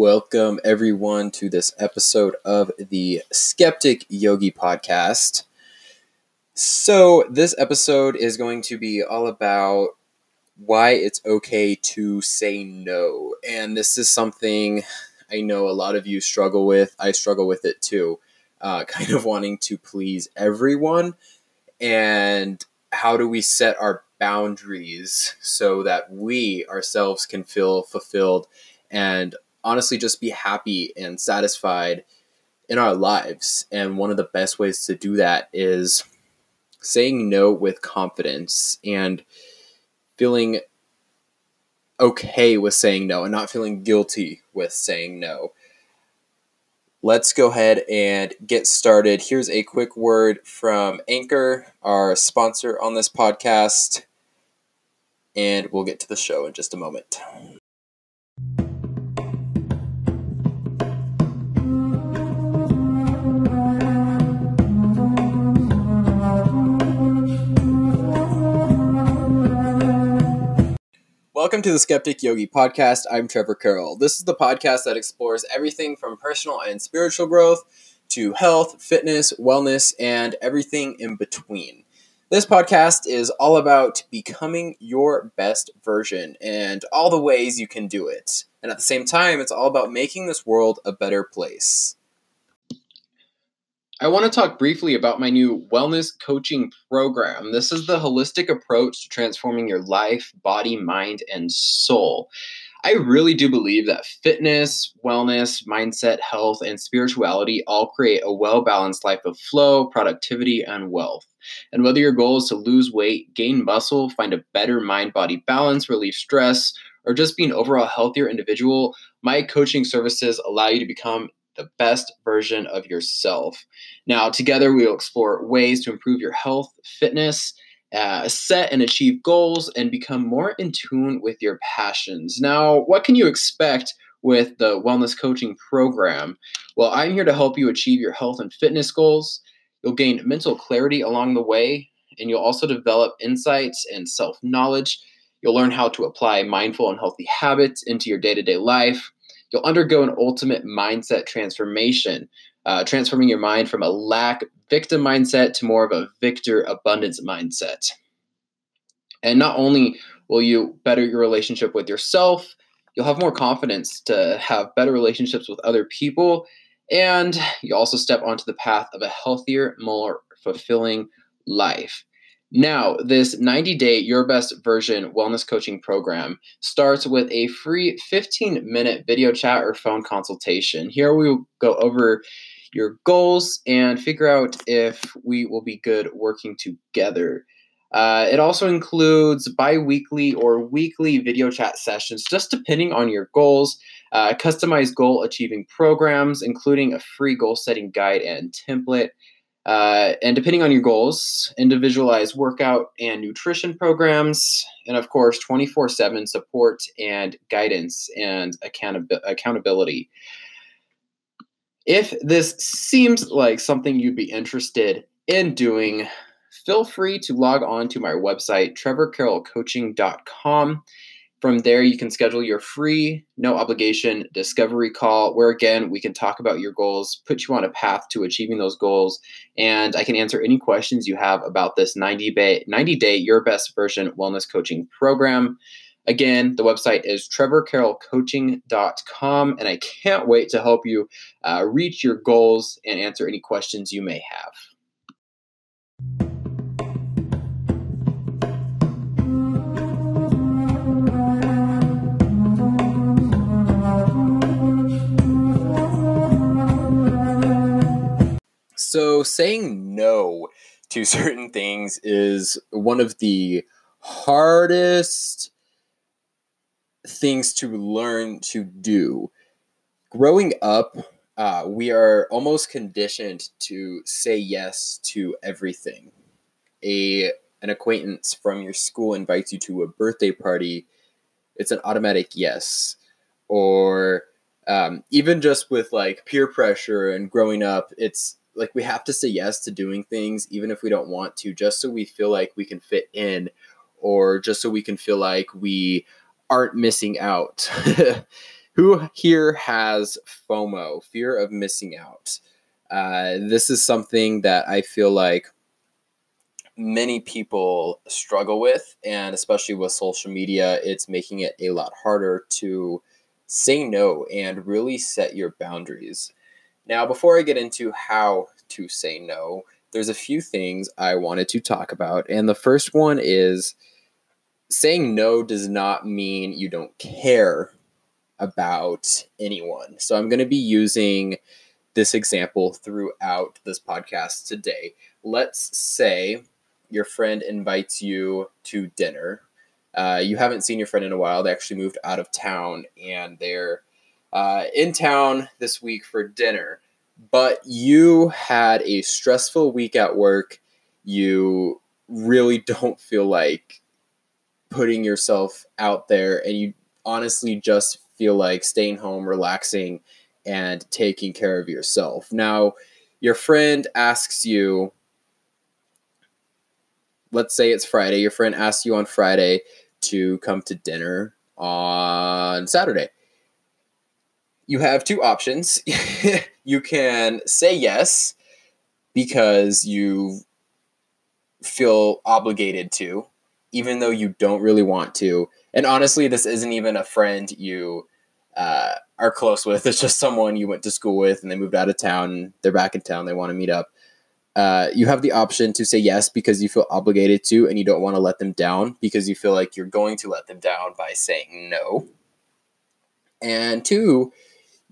Welcome, everyone, to this episode of the Skeptic Yogi podcast. So, this episode is going to be all about why it's okay to say no. And this is something I know a lot of you struggle with. I struggle with it too, uh, kind of wanting to please everyone. And how do we set our boundaries so that we ourselves can feel fulfilled and honestly just be happy and satisfied in our lives. And one of the best ways to do that is saying no with confidence and feeling okay with saying no and not feeling guilty with saying no. Let's go ahead and get started. Here's a quick word from Anchor, our sponsor on this podcast, and we'll get to the show in just a moment. Welcome to the Skeptic Yogi podcast. I'm Trevor Carroll. This is the podcast that explores everything from personal and spiritual growth to health, fitness, wellness, and everything in between. This podcast is all about becoming your best version and all the ways you can do it. And at the same time, it's all about making this world a better place. I want to talk briefly about my new wellness coaching program. This is the holistic approach to transforming your life, body, mind, and soul. I really do believe that fitness, wellness, mindset, health, and spirituality all create a well balanced life of flow, productivity, and wealth. And whether your goal is to lose weight, gain muscle, find a better mind body balance, relieve stress, or just be an overall healthier individual, my coaching services allow you to become the best version of yourself. Now, together we will explore ways to improve your health, fitness, uh, set and achieve goals, and become more in tune with your passions. Now, what can you expect with the wellness coaching program? Well, I'm here to help you achieve your health and fitness goals. You'll gain mental clarity along the way, and you'll also develop insights and self knowledge. You'll learn how to apply mindful and healthy habits into your day to day life you'll undergo an ultimate mindset transformation, uh, transforming your mind from a lack victim mindset to more of a victor abundance mindset. And not only will you better your relationship with yourself, you'll have more confidence to have better relationships with other people, and you also step onto the path of a healthier, more fulfilling life. Now, this 90 day Your Best Version wellness coaching program starts with a free 15 minute video chat or phone consultation. Here we will go over your goals and figure out if we will be good working together. Uh, it also includes bi weekly or weekly video chat sessions, just depending on your goals, uh, customized goal achieving programs, including a free goal setting guide and template uh, and depending on your goals, individualized workout and nutrition programs, and of course, 24 7 support and guidance and accountab- accountability. If this seems like something you'd be interested in doing, feel free to log on to my website, trevorcarrollcoaching.com. From there, you can schedule your free, no obligation discovery call where, again, we can talk about your goals, put you on a path to achieving those goals, and I can answer any questions you have about this 90 day, 90 day Your Best Version Wellness Coaching Program. Again, the website is trevorcarrollcoaching.com, and I can't wait to help you uh, reach your goals and answer any questions you may have. So, saying no to certain things is one of the hardest things to learn to do. Growing up, uh, we are almost conditioned to say yes to everything. A an acquaintance from your school invites you to a birthday party, it's an automatic yes. Or um, even just with like peer pressure and growing up, it's like we have to say yes to doing things even if we don't want to just so we feel like we can fit in or just so we can feel like we aren't missing out Who here has FOMO, fear of missing out? Uh, this is something that I feel like many people struggle with, and especially with social media, it's making it a lot harder to say no and really set your boundaries. Now, before I get into how to say no, there's a few things I wanted to talk about. And the first one is saying no does not mean you don't care about anyone. So I'm going to be using this example throughout this podcast today. Let's say your friend invites you to dinner. Uh, you haven't seen your friend in a while. They actually moved out of town and they're uh, in town this week for dinner. But you had a stressful week at work. You really don't feel like putting yourself out there, and you honestly just feel like staying home, relaxing, and taking care of yourself. Now, your friend asks you, let's say it's Friday, your friend asks you on Friday to come to dinner on Saturday. You have two options. you can say yes because you feel obligated to, even though you don't really want to. And honestly, this isn't even a friend you uh, are close with. It's just someone you went to school with and they moved out of town. They're back in town. They want to meet up. Uh, you have the option to say yes because you feel obligated to and you don't want to let them down because you feel like you're going to let them down by saying no. And two,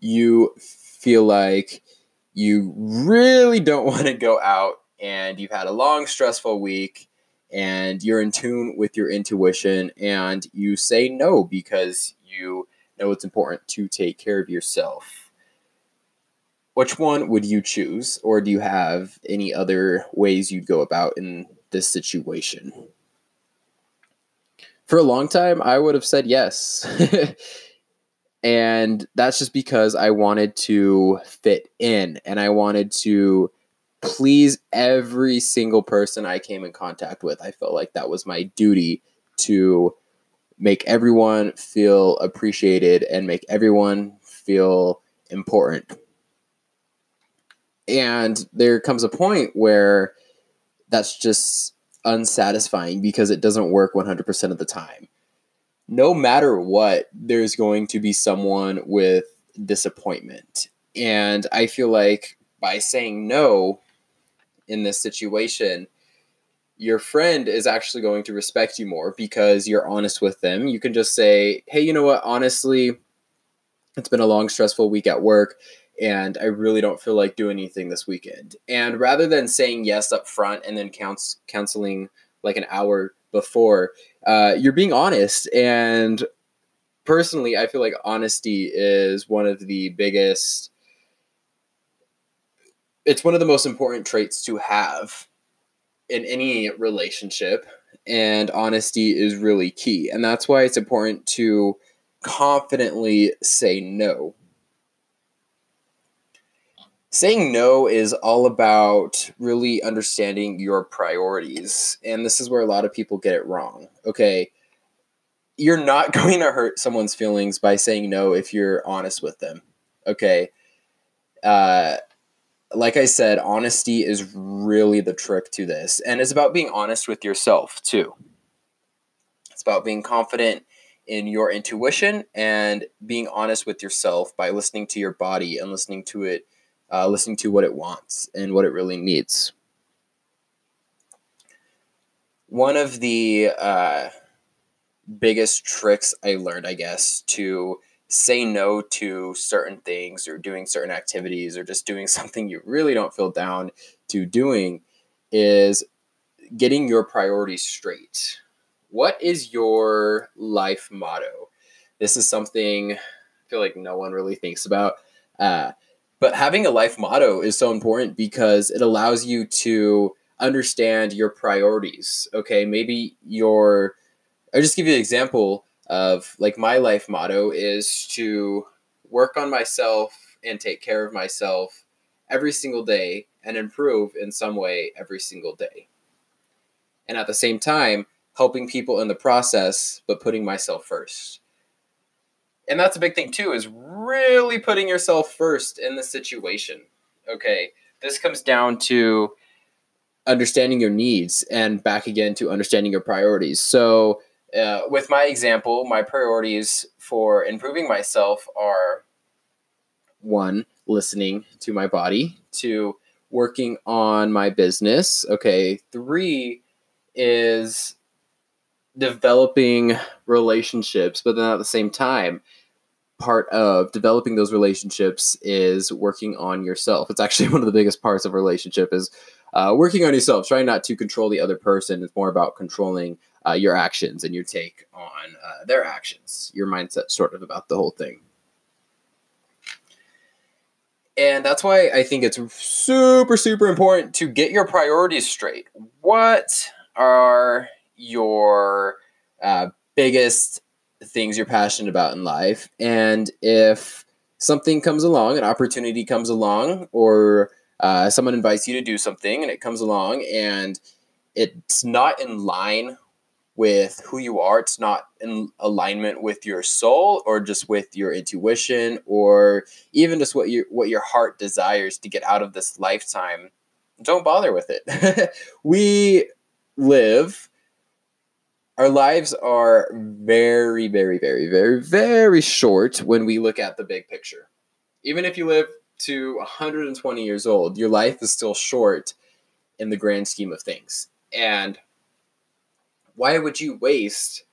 you feel like you really don't want to go out and you've had a long, stressful week and you're in tune with your intuition and you say no because you know it's important to take care of yourself. Which one would you choose, or do you have any other ways you'd go about in this situation? For a long time, I would have said yes. and that's just because I wanted to fit in and I wanted to please every single person I came in contact with. I felt like that was my duty to make everyone feel appreciated and make everyone feel important. And there comes a point where that's just unsatisfying because it doesn't work 100% of the time. No matter what, there's going to be someone with disappointment. And I feel like by saying no in this situation, your friend is actually going to respect you more because you're honest with them. You can just say, hey, you know what? Honestly, it's been a long, stressful week at work, and I really don't feel like doing anything this weekend. And rather than saying yes up front and then counts, counseling like an hour before, uh, you're being honest. And personally, I feel like honesty is one of the biggest. It's one of the most important traits to have in any relationship and honesty is really key and that's why it's important to confidently say no saying no is all about really understanding your priorities and this is where a lot of people get it wrong okay you're not going to hurt someone's feelings by saying no if you're honest with them okay uh like I said, honesty is really the trick to this. And it's about being honest with yourself, too. It's about being confident in your intuition and being honest with yourself by listening to your body and listening to it, uh, listening to what it wants and what it really needs. One of the uh, biggest tricks I learned, I guess, to say no to certain things or doing certain activities or just doing something you really don't feel down to doing is getting your priorities straight. What is your life motto? This is something I feel like no one really thinks about. Uh, but having a life motto is so important because it allows you to understand your priorities. Okay, maybe your, I'll just give you an example of like my life motto is to work on myself and take care of myself every single day and improve in some way every single day. And at the same time, helping people in the process, but putting myself first. And that's a big thing too, is really putting yourself first in the situation. Okay. This comes down to understanding your needs and back again to understanding your priorities. So, uh, with my example, my priorities for improving myself are one, listening to my body, two, working on my business. Okay, three is developing relationships, but then at the same time, part of developing those relationships is working on yourself. It's actually one of the biggest parts of a relationship is uh, working on yourself, trying not to control the other person. It's more about controlling uh, your actions and your take on uh, their actions, your mindset, sort of about the whole thing. And that's why I think it's super, super important to get your priorities straight. What are your uh, biggest things you're passionate about in life? And if something comes along, an opportunity comes along, or uh, someone invites you to do something and it comes along and it's not in line with who you are. It's not in alignment with your soul or just with your intuition or even just what you what your heart desires to get out of this lifetime. Don't bother with it. we live our lives are very very very very very short when we look at the big picture. Even if you live to 120 years old, your life is still short in the grand scheme of things. And why would you waste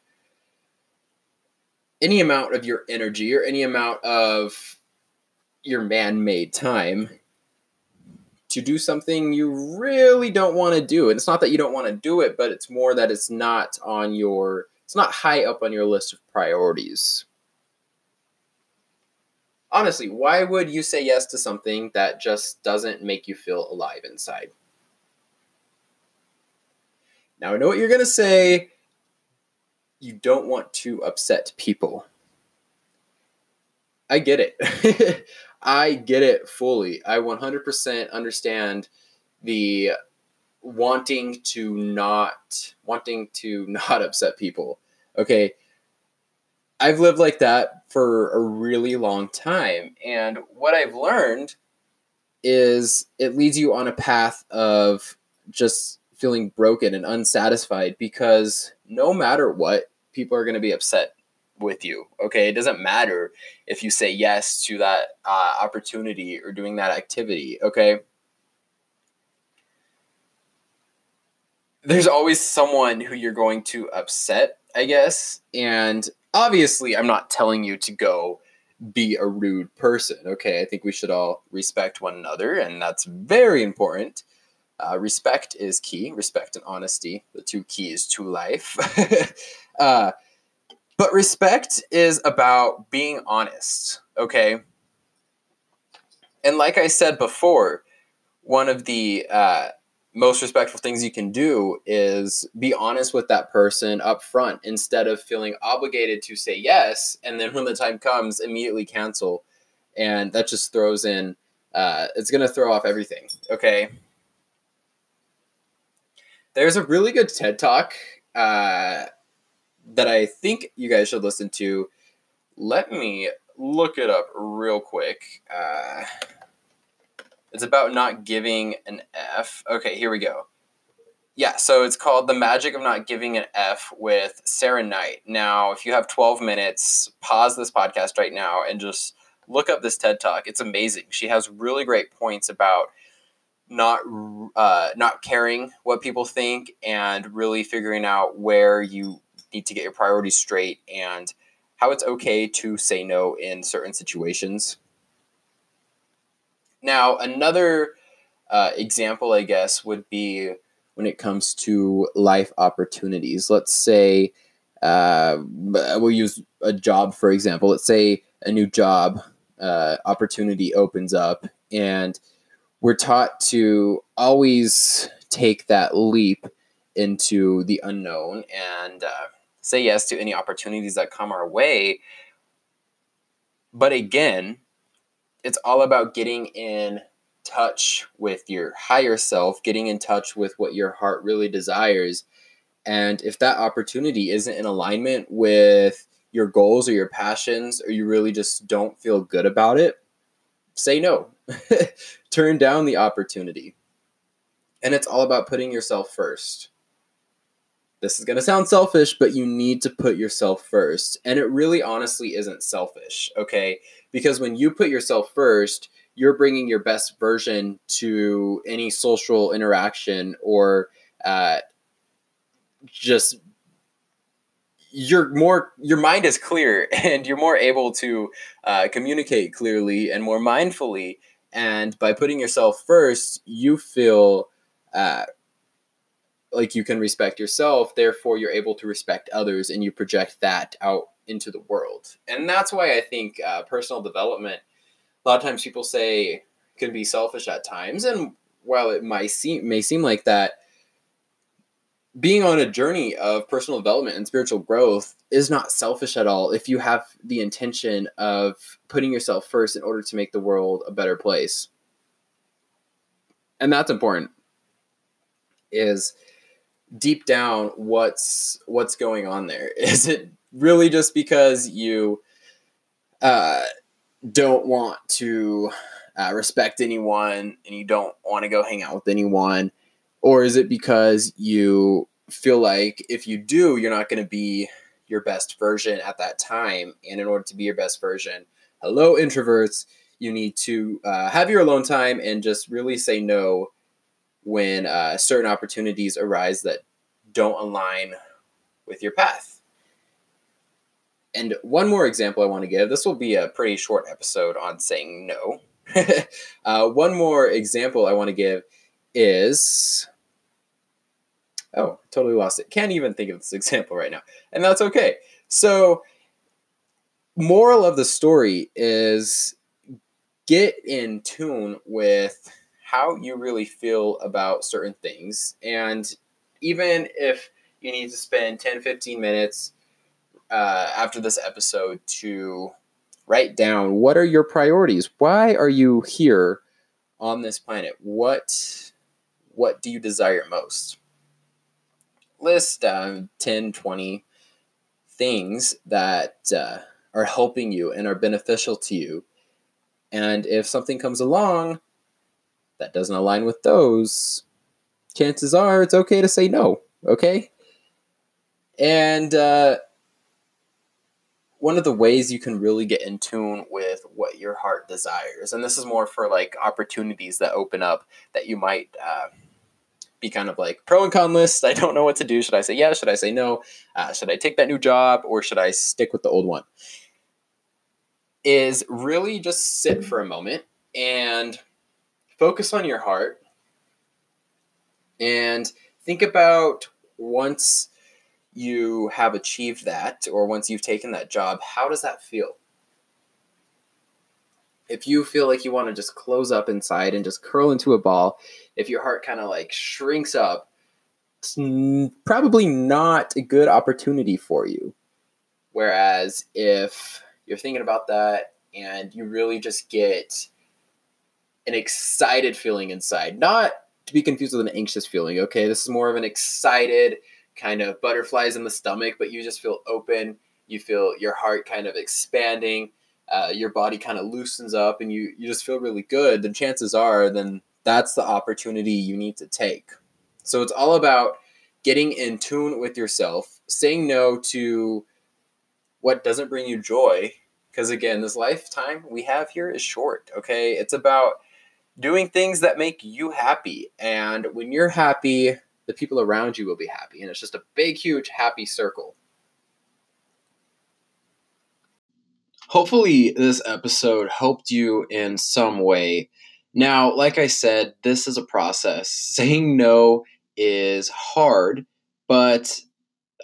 any amount of your energy or any amount of your man-made time to do something you really don't want to do and it's not that you don't want to do it but it's more that it's not on your it's not high up on your list of priorities honestly why would you say yes to something that just doesn't make you feel alive inside now, I know what you're going to say. You don't want to upset people. I get it. I get it fully. I 100% understand the wanting to not wanting to not upset people. Okay? I've lived like that for a really long time and what I've learned is it leads you on a path of just feeling broken and unsatisfied because no matter what, people are going to be upset with you. Okay. It doesn't matter if you say yes to that uh, opportunity or doing that activity. Okay. There's always someone who you're going to upset, I guess. And obviously, I'm not telling you to go be a rude person. Okay. I think we should all respect one another, and that's very important. Uh, respect is key. Respect and honesty, the two keys to life. uh, but respect is about being honest, okay? And like I said before, one of the uh, most respectful things you can do is be honest with that person up front instead of feeling obligated to say yes and then when the time comes immediately cancel and that just throws in uh, it's going to throw off everything okay there's a really good TED talk uh, that I think you guys should listen to. Let me look it up real quick. Uh, it's about not giving an F. Okay, here we go. Yeah, so it's called The Magic of Not Giving an F with Sarah Knight. Now, if you have 12 minutes, pause this podcast right now and just look up this TED Talk. It's amazing. She has really great points about not uh, not caring what people think and really figuring out where you need to get your priorities straight and how it's okay to say no in certain situations. Now, another uh, example, I guess, would be when it comes to life opportunities. Let's say uh, we'll use a job for example. Let's say a new job uh, opportunity opens up and we're taught to always take that leap into the unknown and uh, say yes to any opportunities that come our way. But again, it's all about getting in touch with your higher self, getting in touch with what your heart really desires. And if that opportunity isn't in alignment with your goals or your passions, or you really just don't feel good about it, say no. Turn down the opportunity. And it's all about putting yourself first. This is going to sound selfish, but you need to put yourself first. And it really honestly isn't selfish, okay? Because when you put yourself first, you're bringing your best version to any social interaction or uh, just you're more your mind is clear and you're more able to uh, communicate clearly and more mindfully and by putting yourself first you feel uh, like you can respect yourself therefore you're able to respect others and you project that out into the world. And that's why i think uh, personal development a lot of times people say can be selfish at times and while it might seem may seem like that being on a journey of personal development and spiritual growth is not selfish at all if you have the intention of putting yourself first in order to make the world a better place. And that's important is deep down what's what's going on there. Is it really just because you uh, don't want to uh, respect anyone and you don't want to go hang out with anyone? Or is it because you feel like if you do you're not going to be your best version at that time? And in order to be your best version hello introverts you need to uh, have your alone time and just really say no when uh, certain opportunities arise that don't align with your path. And one more example I want to give this will be a pretty short episode on saying no. uh, one more example I want to give is. Oh, totally lost it. Can't even think of this example right now. And that's okay. So, moral of the story is get in tune with how you really feel about certain things. And even if you need to spend 10, 15 minutes uh, after this episode to write down what are your priorities? Why are you here on this planet? What what do you desire most? List um, 10, 20 things that uh, are helping you and are beneficial to you. And if something comes along that doesn't align with those, chances are it's okay to say no. Okay? And uh, one of the ways you can really get in tune with what your heart desires, and this is more for like opportunities that open up that you might uh, be kind of like pro and con list. I don't know what to do. Should I say yes? Should I say no? Uh, should I take that new job or should I stick with the old one? Is really just sit for a moment and focus on your heart and think about once you have achieved that or once you've taken that job, how does that feel? If you feel like you want to just close up inside and just curl into a ball, if your heart kind of like shrinks up, it's probably not a good opportunity for you. Whereas if you're thinking about that and you really just get an excited feeling inside, not to be confused with an anxious feeling. Okay, this is more of an excited kind of butterflies in the stomach, but you just feel open. You feel your heart kind of expanding. Uh, your body kind of loosens up, and you you just feel really good. Then chances are, then that's the opportunity you need to take. So it's all about getting in tune with yourself, saying no to what doesn't bring you joy. Because again, this lifetime we have here is short. Okay, it's about doing things that make you happy. And when you're happy, the people around you will be happy. And it's just a big, huge happy circle. Hopefully, this episode helped you in some way. Now, like I said, this is a process. Saying no is hard, but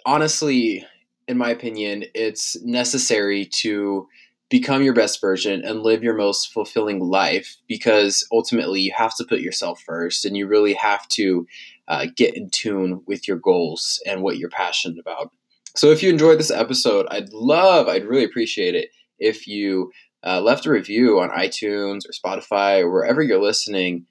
honestly, in my opinion, it's necessary to become your best version and live your most fulfilling life because ultimately you have to put yourself first and you really have to uh, get in tune with your goals and what you're passionate about. So if you enjoyed this episode, I'd love, I'd really appreciate it if you uh, left a review on iTunes or Spotify or wherever you're listening.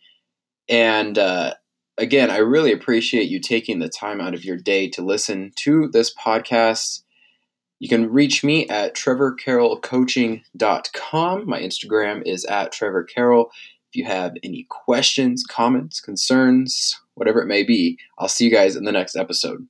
And uh, again, I really appreciate you taking the time out of your day to listen to this podcast You can reach me at trevorcarrollcoaching.com. My Instagram is at trevorcarroll. If you have any questions, comments, concerns, whatever it may be, I'll see you guys in the next episode.